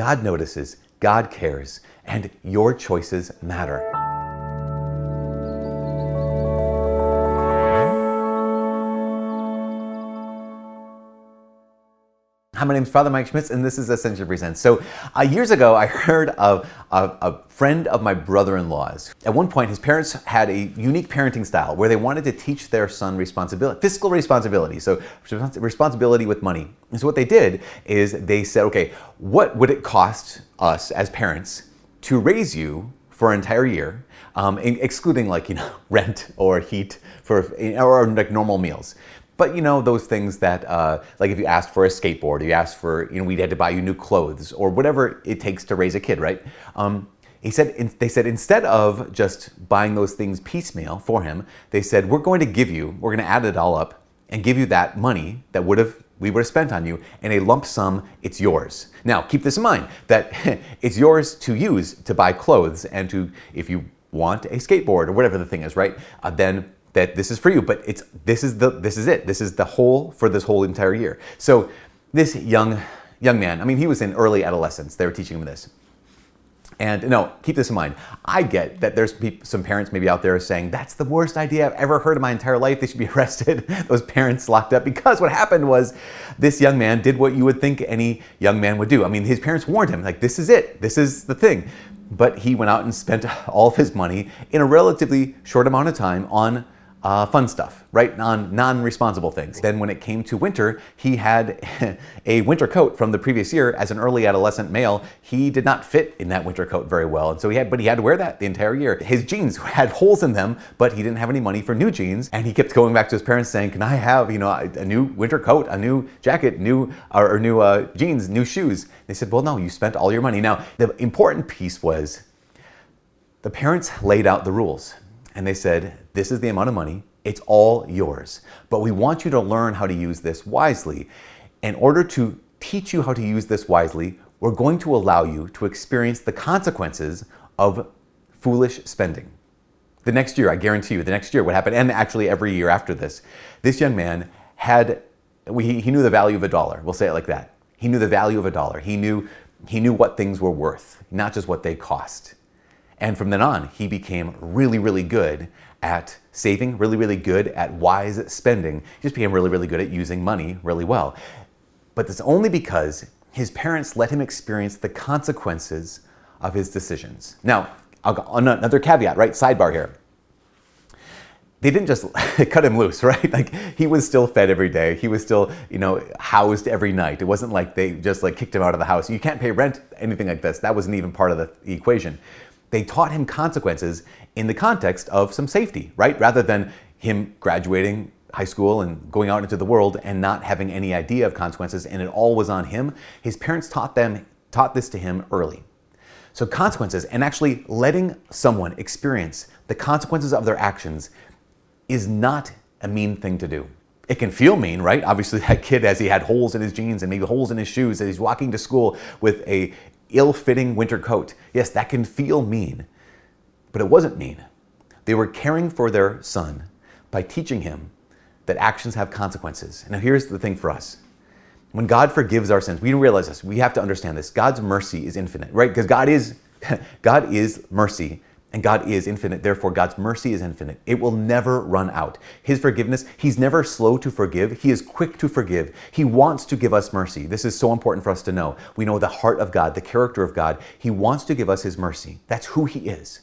God notices, God cares, and your choices matter. Hi, my name is Father Mike Schmitz, and this is Ascension Presents. So, uh, years ago, I heard of a, friend of my brother in law's. At one point, his parents had a unique parenting style where they wanted to teach their son responsibility, fiscal responsibility, so responsibility with money. And so, what they did is they said, okay, what would it cost us as parents to raise you for an entire year, um, excluding like, you know, rent or heat for, or like normal meals? But you know those things that, uh, like if you asked for a skateboard, you asked for, you know, we had to buy you new clothes or whatever it takes to raise a kid, right? Um, he said they said instead of just buying those things piecemeal for him, they said we're going to give you, we're going to add it all up and give you that money that would have we would have spent on you in a lump sum. It's yours. Now keep this in mind that it's yours to use to buy clothes and to if you want a skateboard or whatever the thing is, right? Uh, then that this is for you, but it's this is the this is it. This is the whole for this whole entire year. So this young young man, I mean, he was in early adolescence. They were teaching him this. And no, keep this in mind. I get that there's some parents maybe out there saying, that's the worst idea I've ever heard in my entire life. They should be arrested. Those parents locked up because what happened was this young man did what you would think any young man would do. I mean, his parents warned him, like, this is it. This is the thing. But he went out and spent all of his money in a relatively short amount of time on uh, fun stuff, right? Non non responsible things. Then, when it came to winter, he had a winter coat from the previous year. As an early adolescent male, he did not fit in that winter coat very well, and so he had, but he had to wear that the entire year. His jeans had holes in them, but he didn't have any money for new jeans, and he kept going back to his parents saying, "Can I have, you know, a, a new winter coat, a new jacket, new or, or new uh, jeans, new shoes?" They said, "Well, no, you spent all your money." Now, the important piece was the parents laid out the rules and they said, This is the amount of money, it's all yours. But we want you to learn how to use this wisely. In order to teach you how to use this wisely, we're going to allow you to experience the consequences of foolish spending. The next year, I guarantee you, the next year, what happened, and actually every year after this, this young man had, he, knew the value of a dollar. We'll say it like that. He knew the value of a dollar. He knew, he knew what things were worth, not just what they cost. And from then on, he became really, really good at saving, really, really good at wise spending. He just became really, really good at using money really well. But that's only because his parents let him experience the consequences of his decisions. Now, another caveat, right? Sidebar here. They didn't just cut him loose, right? Like he was still fed every day. He was still, you know, housed every night. It wasn't like they just like kicked him out of the house. You can't pay rent, anything like this. That wasn't even part of the equation they taught him consequences in the context of some safety, right? Rather than him graduating high school and going out into the world and not having any idea of consequences and it all was on him. His parents taught them taught this to him early. So consequences and actually letting someone experience the consequences of their actions is not a mean thing to do. It can feel mean, right? Obviously, that kid, as he had holes in his jeans and maybe holes in his shoes, as he's walking to school with a ill fitting winter coat. Yes, that can feel mean, but it wasn't mean. They were caring for their son by teaching him that actions have consequences. Now, here's the thing for us. When God forgives our sins, we realize this. We have to understand this. God's mercy is infinite, right? Because God is God is mercy and God is infinite, therefore God's mercy is infinite. It will never run out. His forgiveness, He's never slow to forgive. He is quick to forgive. He wants to give us mercy. This is so important for us to know. We know the heart of God, the character of God. He wants to give us His mercy. That's who He is.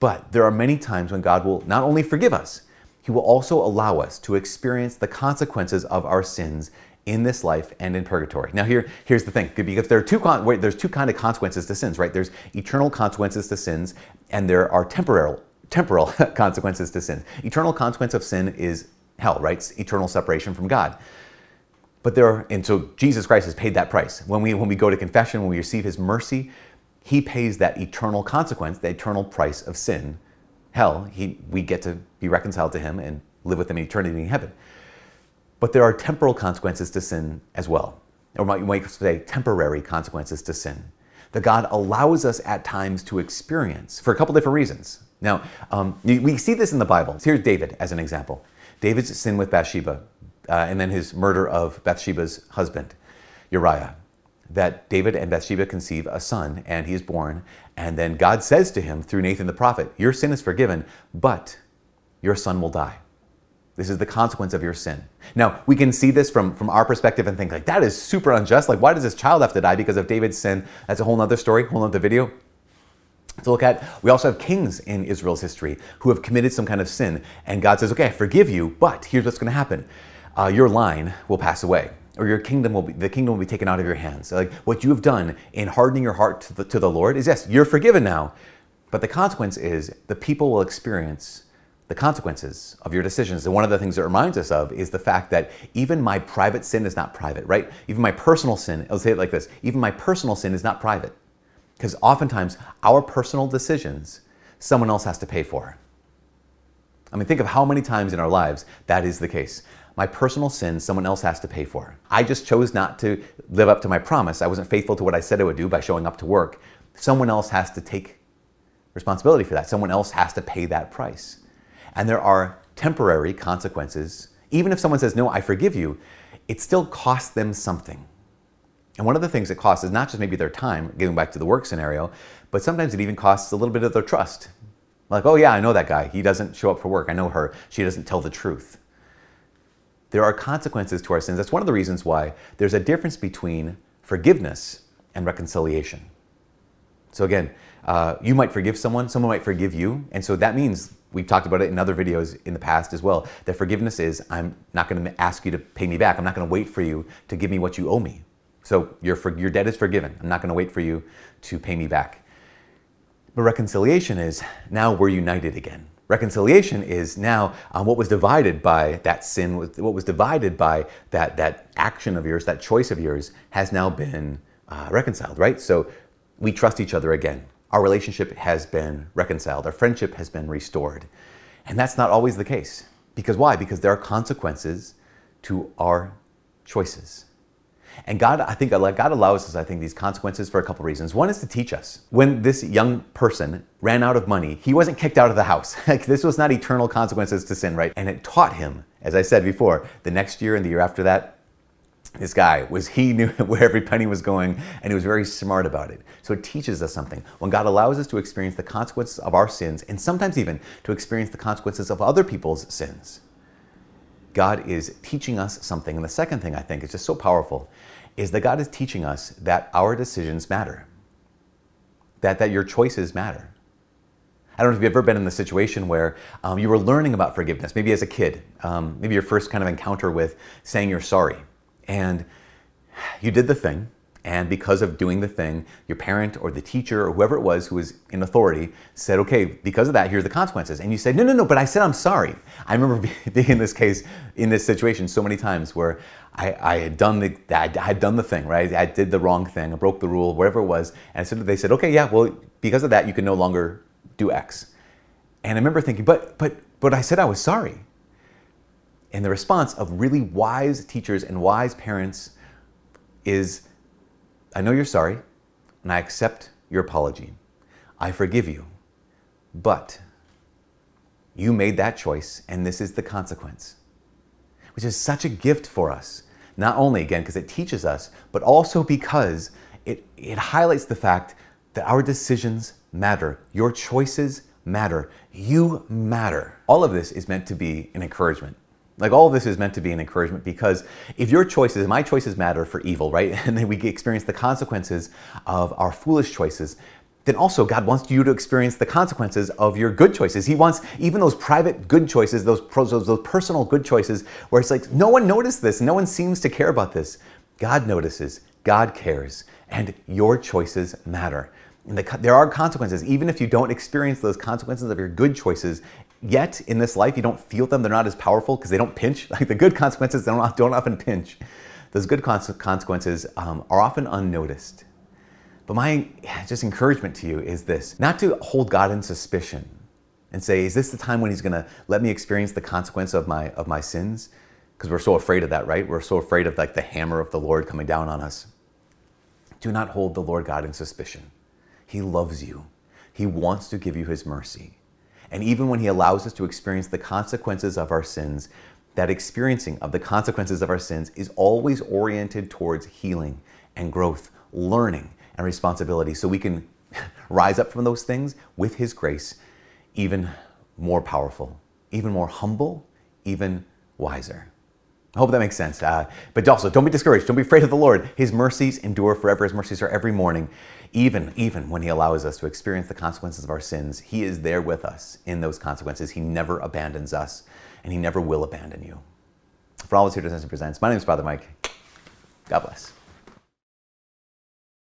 But there are many times when God will not only forgive us, He will also allow us to experience the consequences of our sins in this life and in purgatory. Now here, here's the thing, because there are two con- wait, there's two kind of consequences to sins, right? There's eternal consequences to sins, and there are temporal temporal consequences to sin. Eternal consequence of sin is hell, right? It's eternal separation from God. But there are, and so Jesus Christ has paid that price. When we when we go to confession, when we receive His mercy, He pays that eternal consequence, the eternal price of sin, hell. He we get to be reconciled to Him and live with Him in eternity in heaven. But there are temporal consequences to sin as well, or you might say temporary consequences to sin that God allows us at times to experience for a couple different reasons. Now, um, we see this in the Bible. Here's David as an example. David's sin with Bathsheba, uh, and then his murder of Bathsheba's husband, Uriah. that David and Bathsheba conceive a son, and he is born. And then God says to him through Nathan the prophet, Your sin is forgiven, but your son will die. This is the consequence of your sin. Now, we can see this from, from our perspective and think, like, that is super unjust. Like, why does this child have to die because of David's sin? That's a whole other story, whole other video to look at. We also have kings in Israel's history who have committed some kind of sin, and God says, okay, I forgive you, but here's what's going to happen uh, your line will pass away or your kingdom will be the kingdom will be taken out of your hands. Like what you have done in hardening your heart to the, to the Lord is yes, you're forgiven now, but the consequence is the people will experience the consequences of your decisions. And one of the things it reminds us of is the fact that even my private sin is not private, right? Even my personal sin, I'll say it like this even my personal sin is not private. Because oftentimes our personal decisions, someone else has to pay for. I mean, think of how many times in our lives that is the case my personal sin, someone else has to pay for. I just chose not to live up to my promise. I wasn't faithful to what I said I would do by showing up to work. Someone else has to take responsibility for that. Someone else has to pay that price. And there are temporary consequences. Even if someone says, No, I forgive you, it still costs them something. And one of the things it costs is not just maybe their time, getting back to the work scenario, but sometimes it even costs a little bit of their trust. Like, oh yeah, I know that guy. He doesn't show up for work. I know her. She doesn't tell the truth. There are consequences to our sins. That's one of the reasons why there's a difference between forgiveness and reconciliation. So, again, uh, you might forgive someone, someone might forgive you. And so that means we've talked about it in other videos in the past as well that forgiveness is I'm not going to ask you to pay me back. I'm not going to wait for you to give me what you owe me. So, your, your debt is forgiven. I'm not going to wait for you to pay me back. But reconciliation is now we're united again. Reconciliation is now um, what was divided by that sin, what was divided by that, that action of yours, that choice of yours, has now been uh, reconciled, right? So we trust each other again. Our relationship has been reconciled. Our friendship has been restored. And that's not always the case. Because why? Because there are consequences to our choices. And God, I think, God allows us, I think, these consequences for a couple reasons. One is to teach us. When this young person ran out of money, he wasn't kicked out of the house. this was not eternal consequences to sin, right? And it taught him, as I said before, the next year and the year after that, this guy was he knew where every penny was going and he was very smart about it so it teaches us something when god allows us to experience the consequences of our sins and sometimes even to experience the consequences of other people's sins God is teaching us something. And the second thing I think is just so powerful is that God is teaching us that our decisions matter, that, that your choices matter. I don't know if you've ever been in the situation where um, you were learning about forgiveness, maybe as a kid, um, maybe your first kind of encounter with saying you're sorry. And you did the thing, and because of doing the thing, your parent or the teacher or whoever it was who was in authority said, okay, because of that, here's the consequences. And you said, no, no, no, but I said I'm sorry. I remember being in this case, in this situation so many times where I, I had done the I had done the thing, right? I did the wrong thing, I broke the rule, whatever it was. And so they said, okay, yeah, well, because of that, you can no longer do X. And I remember thinking, but but but I said I was sorry. And the response of really wise teachers and wise parents is I know you're sorry, and I accept your apology. I forgive you. But you made that choice, and this is the consequence, which is such a gift for us. Not only, again, because it teaches us, but also because it, it highlights the fact that our decisions matter. Your choices matter. You matter. All of this is meant to be an encouragement. Like all of this is meant to be an encouragement because if your choices, my choices matter for evil, right? And then we experience the consequences of our foolish choices, then also God wants you to experience the consequences of your good choices. He wants even those private good choices, those, those, those personal good choices, where it's like, no one noticed this, no one seems to care about this. God notices, God cares, and your choices matter. And the, there are consequences, even if you don't experience those consequences of your good choices yet in this life, you don't feel them. They're not as powerful because they don't pinch. Like the good consequences don't, don't often pinch. Those good consequences um, are often unnoticed. But my just encouragement to you is this not to hold God in suspicion and say, is this the time when He's going to let me experience the consequence of my, of my sins? Because we're so afraid of that, right? We're so afraid of like the hammer of the Lord coming down on us. Do not hold the Lord God in suspicion. He loves you, He wants to give you His mercy. And even when He allows us to experience the consequences of our sins, that experiencing of the consequences of our sins is always oriented towards healing and growth, learning and responsibility so we can rise up from those things with His grace, even more powerful, even more humble, even wiser. I hope that makes sense. Uh, but also, don't be discouraged. Don't be afraid of the Lord. His mercies endure forever. His mercies are every morning. Even, even when He allows us to experience the consequences of our sins, He is there with us in those consequences. He never abandons us, and He never will abandon you. For all of us here to Presents, my name is Father Mike. God bless.